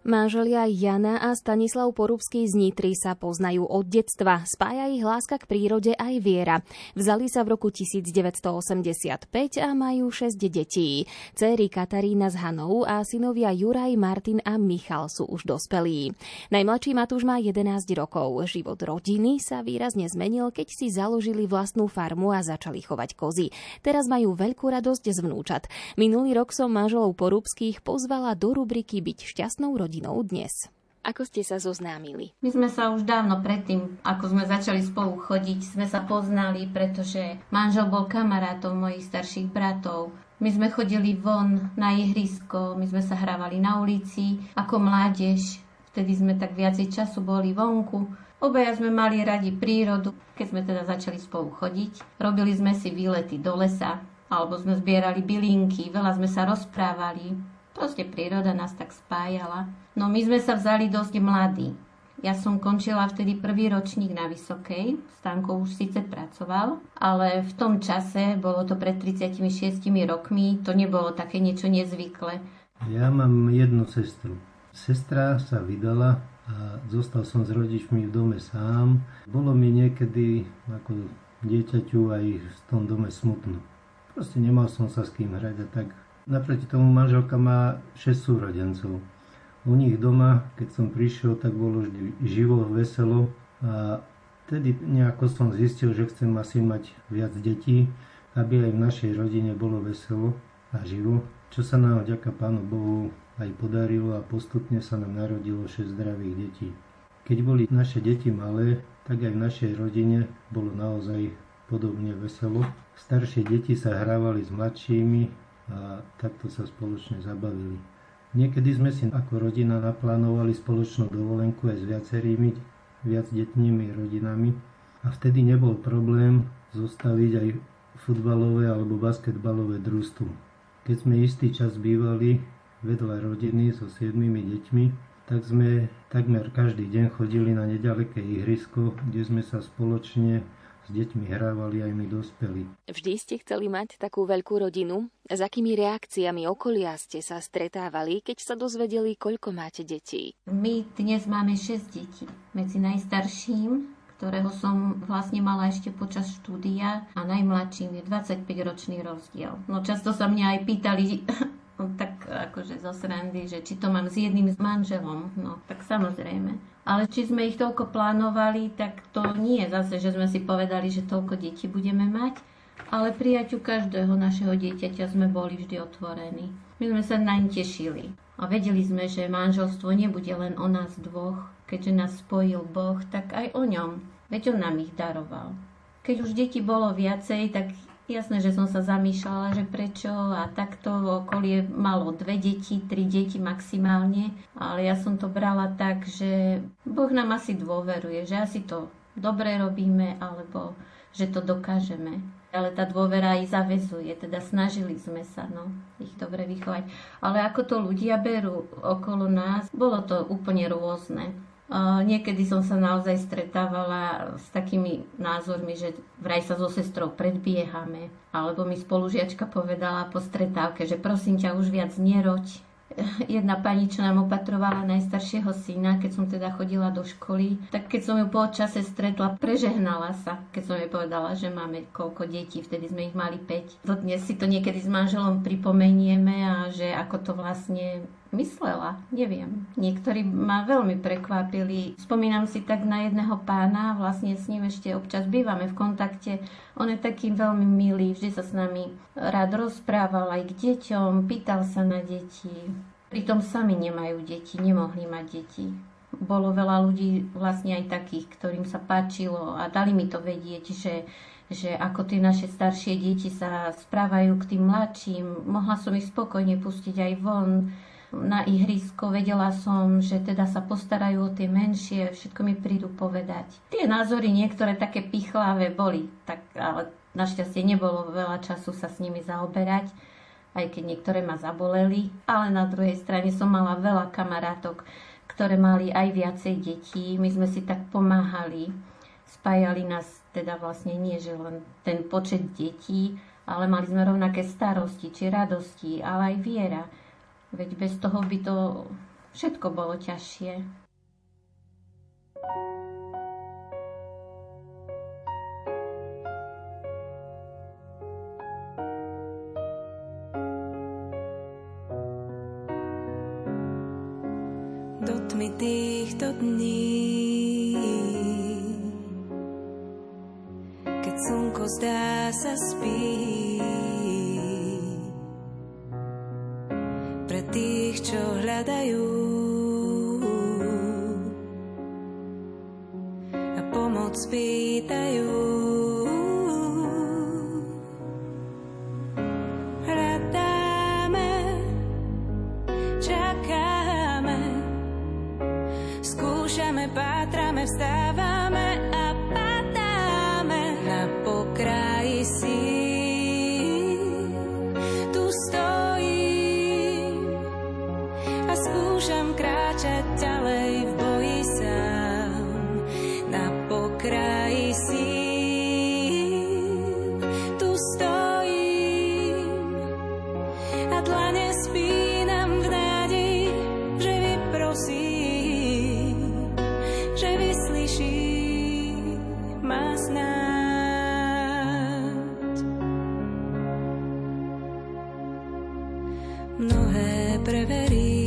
Manželia Jana a Stanislav Porubský z Nitry sa poznajú od detstva. Spája ich láska k prírode aj viera. Vzali sa v roku 1985 a majú 6 detí. Céry Katarína s Hanou a synovia Juraj, Martin a Michal sú už dospelí. Najmladší Matúš má 11 rokov. Život rodiny sa výrazne zmenil, keď si založili vlastnú farmu a začali chovať kozy. Teraz majú veľkú radosť z vnúčat. Minulý rok som manželov Porubských pozvala do rubriky Byť šťastnou rodinou rodinou dnes. Ako ste sa zoznámili? My sme sa už dávno predtým, ako sme začali spolu chodiť, sme sa poznali, pretože manžel bol kamarátom mojich starších bratov. My sme chodili von na ihrisko, my sme sa hrávali na ulici ako mládež. Vtedy sme tak viacej času boli vonku. Obaja sme mali radi prírodu, keď sme teda začali spolu chodiť. Robili sme si výlety do lesa, alebo sme zbierali bylinky, veľa sme sa rozprávali. Proste príroda nás tak spájala. No my sme sa vzali dosť mladí. Ja som končila vtedy prvý ročník na Vysokej. Stanko už síce pracoval, ale v tom čase, bolo to pred 36 rokmi, to nebolo také niečo nezvyklé. Ja mám jednu sestru. Sestra sa vydala a zostal som s rodičmi v dome sám. Bolo mi niekedy ako dieťaťu aj v tom dome smutno. Proste nemal som sa s kým hrať a tak Naproti tomu manželka má 6 súrodencov. U nich doma, keď som prišiel, tak bolo vždy živo, veselo a vtedy nejako som zistil, že chcem asi mať viac detí, aby aj v našej rodine bolo veselo a živo, čo sa nám vďaka Pánu Bohu aj podarilo a postupne sa nám narodilo 6 zdravých detí. Keď boli naše deti malé, tak aj v našej rodine bolo naozaj podobne veselo. Staršie deti sa hrávali s mladšími, a takto sa spoločne zabavili. Niekedy sme si ako rodina naplánovali spoločnú dovolenku aj s viacerými viacdetnými rodinami a vtedy nebol problém zostaviť aj futbalové alebo basketbalové družstvo. Keď sme istý čas bývali vedľa rodiny so siedmými deťmi, tak sme takmer každý deň chodili na nedaleké ihrisko, kde sme sa spoločne deťmi hrávali aj my dospelí. Vždy ste chceli mať takú veľkú rodinu? S akými reakciami okolia ste sa stretávali, keď sa dozvedeli, koľko máte detí? My dnes máme 6 detí. Medzi najstarším ktorého som vlastne mala ešte počas štúdia a najmladším je 25-ročný rozdiel. No často sa mňa aj pýtali, tak akože zo srandy, že či to mám s jedným manželom. No tak samozrejme. Ale či sme ich toľko plánovali, tak to nie zase, že sme si povedali, že toľko detí budeme mať, ale prijaťu každého našeho dieťaťa sme boli vždy otvorení. My sme sa naň tešili a vedeli sme, že manželstvo nebude len o nás dvoch, keďže nás spojil Boh, tak aj o ňom, veď on nám ich daroval. Keď už detí bolo viacej, tak Jasné, že som sa zamýšľala, že prečo a takto okolie malo dve deti, tri deti maximálne, ale ja som to brala tak, že Boh nám asi dôveruje, že asi to dobre robíme alebo že to dokážeme. Ale tá dôvera aj zavezuje, teda snažili sme sa no, ich dobre vychovať. Ale ako to ľudia berú okolo nás, bolo to úplne rôzne. Niekedy som sa naozaj stretávala s takými názormi, že vraj sa so sestrou predbiehame. Alebo mi spolužiačka povedala po stretávke, že prosím ťa už viac neroď, jedna pani, čo nám opatrovala najstaršieho syna, keď som teda chodila do školy, tak keď som ju po čase stretla, prežehnala sa, keď som jej povedala, že máme koľko detí, vtedy sme ich mali 5. Dodnes si to niekedy s manželom pripomenieme a že ako to vlastne myslela, neviem. Niektorí ma veľmi prekvapili. Spomínam si tak na jedného pána, vlastne s ním ešte občas bývame v kontakte. On je taký veľmi milý, vždy sa s nami rád rozprával aj k deťom, pýtal sa na deti. Pritom sami nemajú deti, nemohli mať deti. Bolo veľa ľudí vlastne aj takých, ktorým sa páčilo a dali mi to vedieť, že že ako tie naše staršie deti sa správajú k tým mladším. Mohla som ich spokojne pustiť aj von, na ihrisko, vedela som, že teda sa postarajú o tie menšie, všetko mi prídu povedať. Tie názory niektoré také pichlavé boli, tak, ale našťastie nebolo veľa času sa s nimi zaoberať, aj keď niektoré ma zaboleli, ale na druhej strane som mala veľa kamarátok, ktoré mali aj viacej detí. My sme si tak pomáhali, spájali nás Teda vlastne nie, že len ten počet detí, ale mali sme rovnaké starosti, či radosti, ale aj viera. Veď bez toho by to všetko bolo ťažšie. Do tmy týchto dní Keď slnko zdá sa spí mnohé preverí.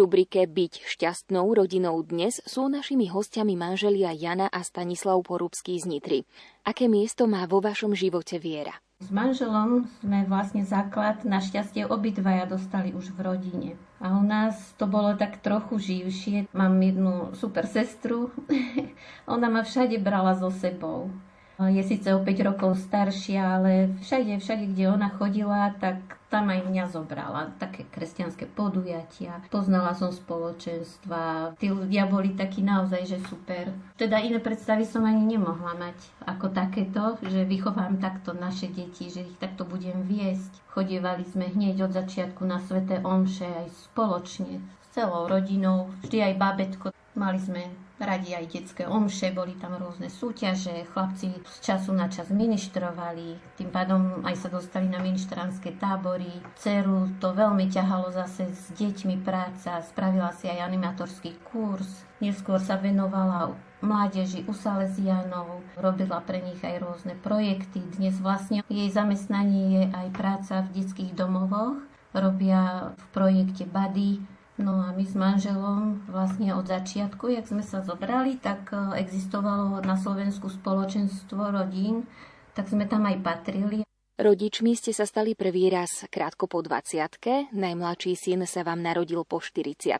Rubrike Byť šťastnou rodinou dnes sú našimi hostiami manželia Jana a Stanislav Porúbský z Nitry. Aké miesto má vo vašom živote viera? S manželom sme vlastne základ, našťastie obidvaja dostali už v rodine. A u nás to bolo tak trochu živšie. Mám jednu super sestru, ona ma všade brala so sebou. Je síce o 5 rokov staršia, ale všade, všade, kde ona chodila, tak tam aj mňa zobrala. Také kresťanské podujatia. Poznala som spoločenstva. Tí ľudia boli takí naozaj, že super. Teda iné predstavy som ani nemohla mať ako takéto, že vychovám takto naše deti, že ich takto budem viesť. Chodievali sme hneď od začiatku na sveté omše aj spoločne celou rodinou, vždy aj babetko Mali sme radi aj detské omše, boli tam rôzne súťaže, chlapci z času na čas ministrovali, tým pádom aj sa dostali na ministranské tábory. Ceru to veľmi ťahalo zase s deťmi práca, spravila si aj animatorský kurz, neskôr sa venovala mládeži u Salesianov, robila pre nich aj rôzne projekty. Dnes vlastne jej zamestnanie je aj práca v detských domovoch, robia v projekte Buddy, No a my s manželom vlastne od začiatku, jak sme sa zobrali, tak e, existovalo na Slovensku spoločenstvo rodín, tak sme tam aj patrili. Rodičmi ste sa stali prvý raz krátko po 20 najmladší syn sa vám narodil po 40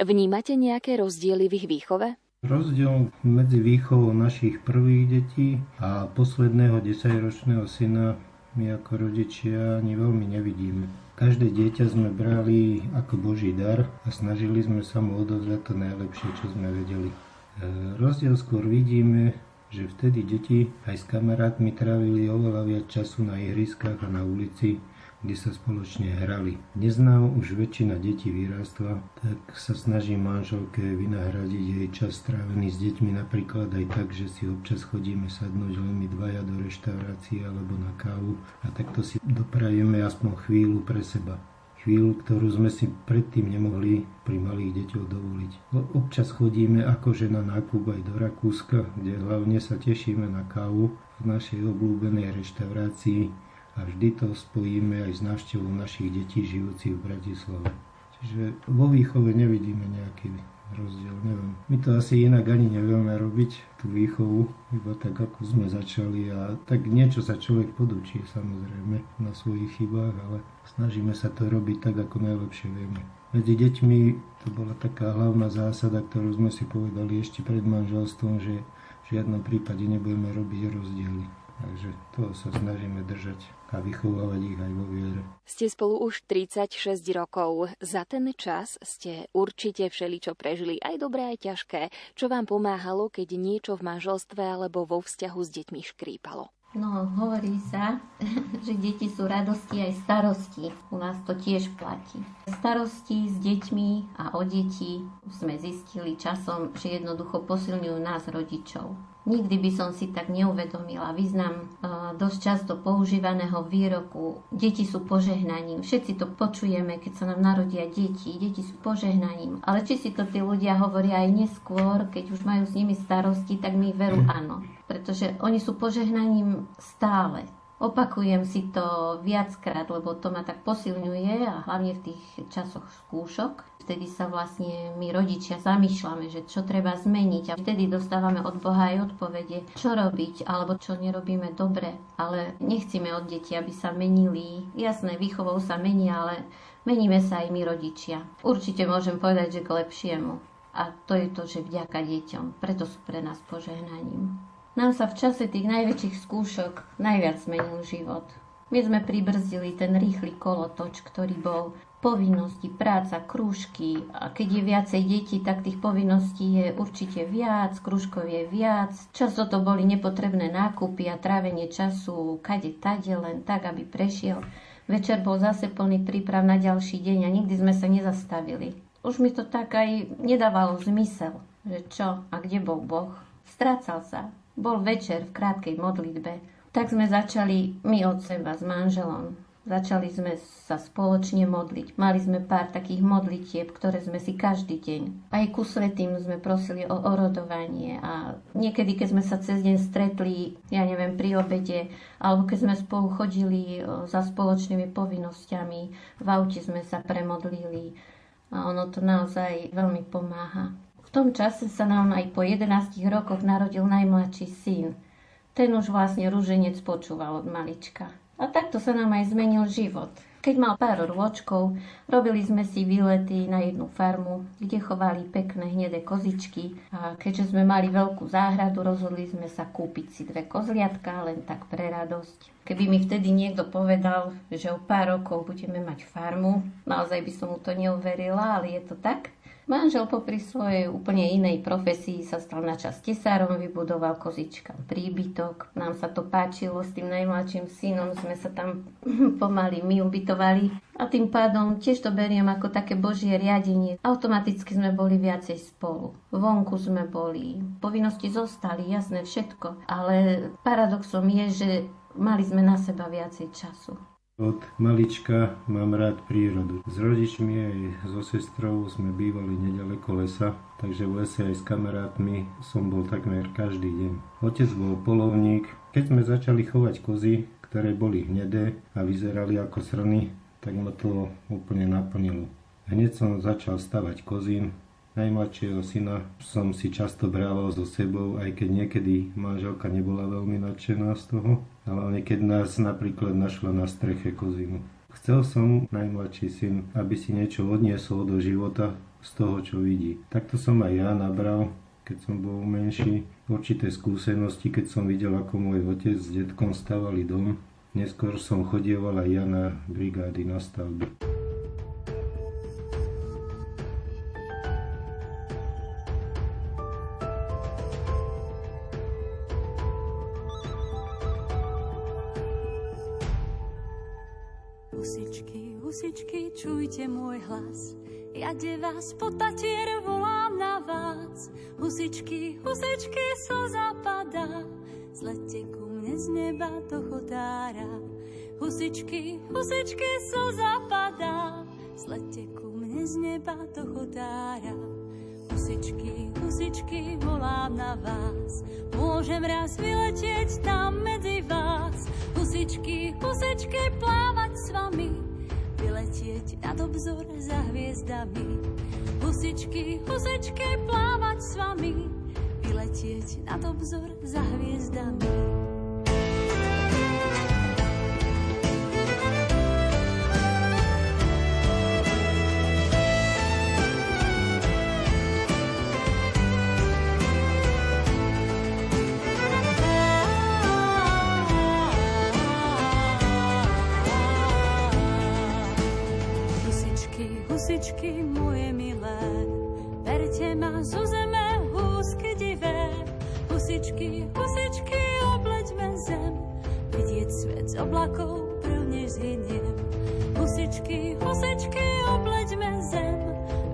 Vnímate nejaké rozdiely v ich výchove? Rozdiel medzi výchovou našich prvých detí a posledného 10-ročného syna my ako rodičia ani veľmi nevidíme. Každé dieťa sme brali ako Boží dar a snažili sme sa mu odovzdať to najlepšie, čo sme vedeli. E, rozdiel skôr vidíme, že vtedy deti aj s kamarátmi trávili oveľa viac času na ihriskách a na ulici, kde sa spoločne hrali. Dnes už väčšina detí vyrástla, tak sa snaží manželke vynahradiť jej čas strávený s deťmi napríklad aj tak, že si občas chodíme sadnúť len my dvaja do reštaurácie alebo na kávu a takto si doprajeme aspoň chvíľu pre seba chvíľu, ktorú sme si predtým nemohli pri malých deťoch dovoliť. Občas chodíme ako žena nákup aj do Rakúska, kde hlavne sa tešíme na kávu v našej obľúbenej reštaurácii a vždy to spojíme aj s návštevou našich detí žijúcich v Bratislave. Čiže vo výchove nevidíme nejaký rozdiel, neviem. My to asi inak ani nevieme robiť, tú výchovu, iba tak ako sme začali a tak niečo sa človek podučí samozrejme na svojich chybách, ale snažíme sa to robiť tak, ako najlepšie vieme. Medzi deťmi to bola taká hlavná zásada, ktorú sme si povedali ešte pred manželstvom, že v žiadnom prípade nebudeme robiť rozdiely. Takže to sa snažíme držať a vychovávať ich aj vo viere. Ste spolu už 36 rokov. Za ten čas ste určite všeličo prežili, aj dobré, aj ťažké. Čo vám pomáhalo, keď niečo v manželstve alebo vo vzťahu s deťmi škrípalo? No, hovorí sa, že deti sú radosti aj starosti. U nás to tiež platí. Starosti s deťmi a o deti sme zistili časom, že jednoducho posilňujú nás rodičov. Nikdy by som si tak neuvedomila význam uh, dosť často používaného výroku deti sú požehnaním. Všetci to počujeme, keď sa nám narodia deti. Deti sú požehnaním. Ale či si to tí ľudia hovoria aj neskôr, keď už majú s nimi starosti, tak mi veru áno. Pretože oni sú požehnaním stále. Opakujem si to viackrát, lebo to ma tak posilňuje a hlavne v tých časoch skúšok. Vtedy sa vlastne my rodičia zamýšľame, že čo treba zmeniť a vtedy dostávame od Boha aj odpovede, čo robiť alebo čo nerobíme dobre. Ale nechcíme od detí, aby sa menili. Jasné, výchovou sa menia, ale meníme sa aj my rodičia. Určite môžem povedať, že k lepšiemu. A to je to, že vďaka deťom. Preto sú pre nás požehnaním. Nám sa v čase tých najväčších skúšok najviac zmenil život. My sme pribrzdili ten rýchly kolotoč, ktorý bol povinnosti, práca, krúžky. A keď je viacej detí, tak tých povinností je určite viac, krúžkov je viac. Často to boli nepotrebné nákupy a trávenie času kade tade len tak, aby prešiel. Večer bol zase plný príprav na ďalší deň a nikdy sme sa nezastavili. Už mi to tak aj nedávalo zmysel, že čo a kde bol Boh. Strácal sa. Bol večer v krátkej modlitbe. Tak sme začali my od seba s manželom. Začali sme sa spoločne modliť. Mali sme pár takých modlitieb, ktoré sme si každý deň. Aj ku svetým sme prosili o orodovanie a niekedy, keď sme sa cez deň stretli, ja neviem, pri obede, alebo keď sme spolu chodili za spoločnými povinnosťami, v aute sme sa premodlili a ono to naozaj veľmi pomáha. V tom čase sa nám aj po 11 rokoch narodil najmladší syn. Ten už vlastne rúženec počúval od malička. A takto sa nám aj zmenil život. Keď mal pár rôčkov, robili sme si výlety na jednu farmu, kde chovali pekné hnedé kozičky a keďže sme mali veľkú záhradu, rozhodli sme sa kúpiť si dve kozliatka len tak pre radosť. Keby mi vtedy niekto povedal, že o pár rokov budeme mať farmu, naozaj by som mu to neuverila, ale je to tak. Manžel popri svojej úplne inej profesii sa stal na čas tesárom, vybudoval kozičkám príbytok. Nám sa to páčilo, s tým najmladším synom sme sa tam pomaly my ubytovali. A tým pádom tiež to beriem ako také božie riadenie. Automaticky sme boli viacej spolu. Vonku sme boli. Povinnosti zostali, jasné všetko. Ale paradoxom je, že mali sme na seba viacej času. Od malička mám rád prírodu. S rodičmi aj so sestrou sme bývali nedaleko lesa, takže v lese aj s kamarátmi som bol takmer každý deň. Otec bol polovník. Keď sme začali chovať kozy, ktoré boli hnedé a vyzerali ako srny, tak ma to úplne naplnilo. Hneď som začal stavať kozín, Najmladšieho syna som si často brával so sebou, aj keď niekedy manželka nebola veľmi nadšená z toho, ale keď nás napríklad našla na streche kozinu. Chcel som, najmladší syn, aby si niečo odniesol do života z toho, čo vidí. Takto som aj ja nabral, keď som bol menší, určité skúsenosti, keď som videl, ako môj otec s detkom stavali dom. Neskôr som chodieval aj ja na brigády na stavby. Husičky, čujte môj hlas. Ja de vás po tatier volám na vás. Husičky, husičky, so zapadá. Zlete ku mne z neba do chodára. Husičky, husičky, so zapadá. Zlete ku mne z neba do chodára. Husičky, husičky, volám na vás. Môžem raz vyletieť tam medzi vás. Husičky, husičky, plávať s vami vyletieť nad obzor za hviezdami. Husičky, husičky, plávať s vami, vyletieť nad obzor za hviezdami. Husičky, obleďme zem,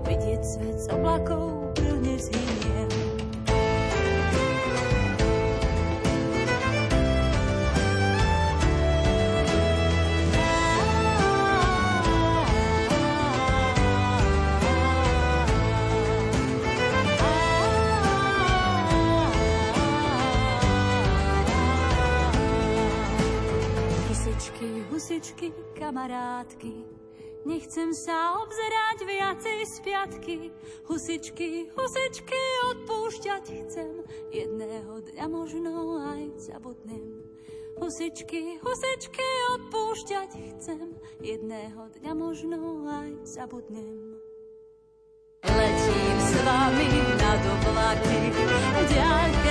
vidieť svet z oblakov prvne zhyniem. husičky. Nechcem sa obzerať viacej z piatky. Husičky, husičky, odpúšťať chcem. Jedného dňa možno aj zabudnem. Husičky, husičky, odpúšťať chcem. Jedného dňa možno aj zabudnem. Letím s vami na oblaky, v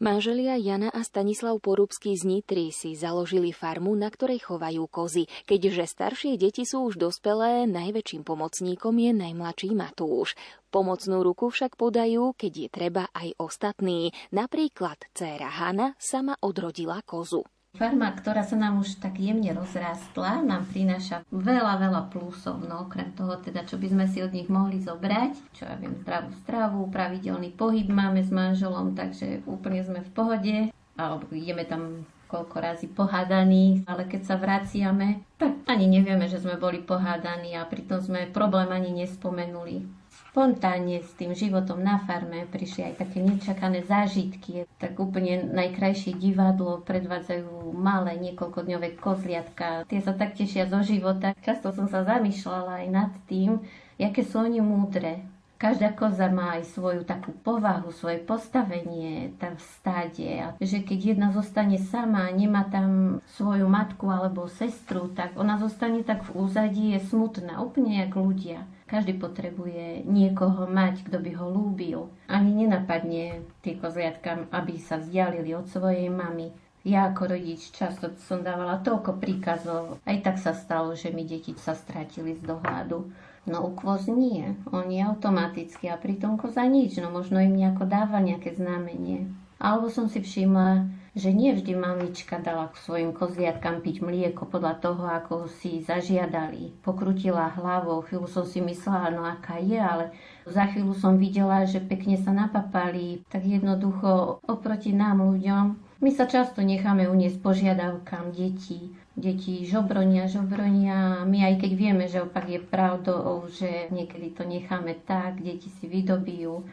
Manželia Jana a Stanislav Porúbsky z Nitry si založili farmu, na ktorej chovajú kozy. Keďže staršie deti sú už dospelé, najväčším pomocníkom je najmladší Matúš. Pomocnú ruku však podajú, keď je treba aj ostatní. Napríklad dcéra Hanna sama odrodila kozu. Farma, ktorá sa nám už tak jemne rozrástla, nám prináša veľa, veľa plusov, no okrem toho teda, čo by sme si od nich mohli zobrať, čo ja viem, zdravú stravu, pravidelný pohyb máme s manželom, takže úplne sme v pohode, alebo ideme tam koľko razy pohádaní, ale keď sa vraciame, tak ani nevieme, že sme boli pohádaní a pritom sme problém ani nespomenuli spontánne s tým životom na farme prišli aj také nečakané zážitky. Tak úplne najkrajšie divadlo predvádzajú malé niekoľkodňové kozliatka. Tie sa tak tešia zo života. Často som sa zamýšľala aj nad tým, aké sú oni múdre. Každá koza má aj svoju takú povahu, svoje postavenie tam v stáde. A že keď jedna zostane sama, nemá tam svoju matku alebo sestru, tak ona zostane tak v úzadí, je smutná, úplne jak ľudia. Každý potrebuje niekoho mať, kto by ho lúbil. Ani nenapadne tie kozliatka, aby sa vzdialili od svojej mamy. Ja ako rodič často som dávala toľko príkazov. Aj tak sa stalo, že mi deti sa stratili z dohľadu. No u kvoz nie. Oni automaticky a pritom koza nič. No možno im nejako dáva nejaké znamenie. Alebo som si všimla, že nie vždy mamička dala k svojim kozliatkám piť mlieko podľa toho, ako si zažiadali. Pokrutila hlavou, chvíľu som si myslela, no aká je, ale za chvíľu som videla, že pekne sa napapali, tak jednoducho oproti nám ľuďom. My sa často necháme uniesť požiadavkám detí. Deti žobronia, žobronia. My aj keď vieme, že opak je pravdou, že niekedy to necháme tak, deti si vydobijú.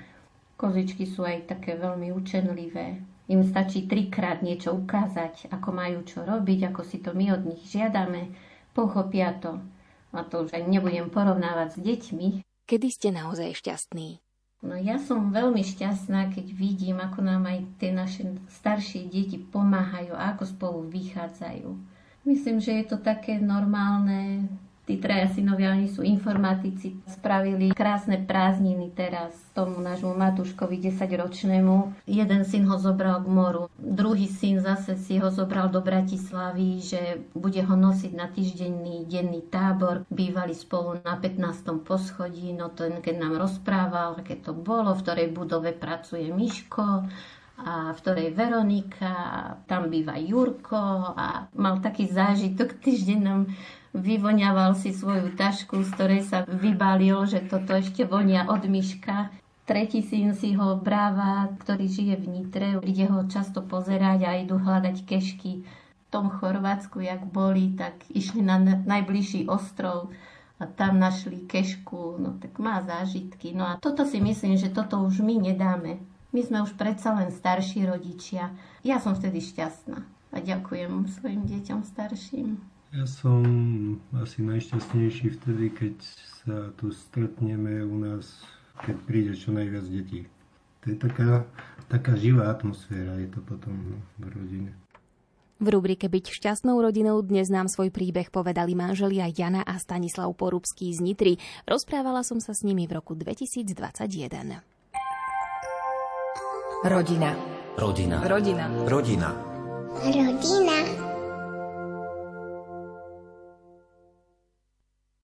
Kozičky sú aj také veľmi učenlivé im stačí trikrát niečo ukázať, ako majú čo robiť, ako si to my od nich žiadame, pochopia to. A to už aj nebudem porovnávať s deťmi. Kedy ste naozaj šťastní? No ja som veľmi šťastná, keď vidím, ako nám aj tie naše staršie deti pomáhajú a ako spolu vychádzajú. Myslím, že je to také normálne, Tí traja synovia, oni sú informatici, spravili krásne prázdniny teraz tomu nášmu Matúškovi 10-ročnému. Jeden syn ho zobral k moru, druhý syn zase si ho zobral do Bratislavy, že bude ho nosiť na týždenný denný tábor. Bývali spolu na 15. poschodí, no ten keď nám rozprával, aké to bolo, v ktorej budove pracuje Miško, a v ktorej Veronika, tam býva Jurko a mal taký zážitok, týždeň nám vyvoňaval si svoju tašku, z ktorej sa vybalil, že toto ešte vonia od myška. Tretí syn si ho bráva, ktorý žije v Nitre, ide ho často pozerať a idú hľadať kešky. V tom Chorvátsku, jak boli, tak išli na najbližší ostrov a tam našli kešku, no tak má zážitky. No a toto si myslím, že toto už my nedáme. My sme už predsa len starší rodičia. Ja som vtedy šťastná a ďakujem svojim deťom starším. Ja som asi najšťastnejší vtedy, keď sa tu stretneme u nás, keď príde čo najviac detí. To je taká, taká živá atmosféra, je to potom v rodine. V rubrike Byť šťastnou rodinou dnes nám svoj príbeh povedali manželia Jana a Stanislav Porubský z Nitry. Rozprávala som sa s nimi v roku 2021. Rodina. Rodina. Rodina. Rodina. Rodina.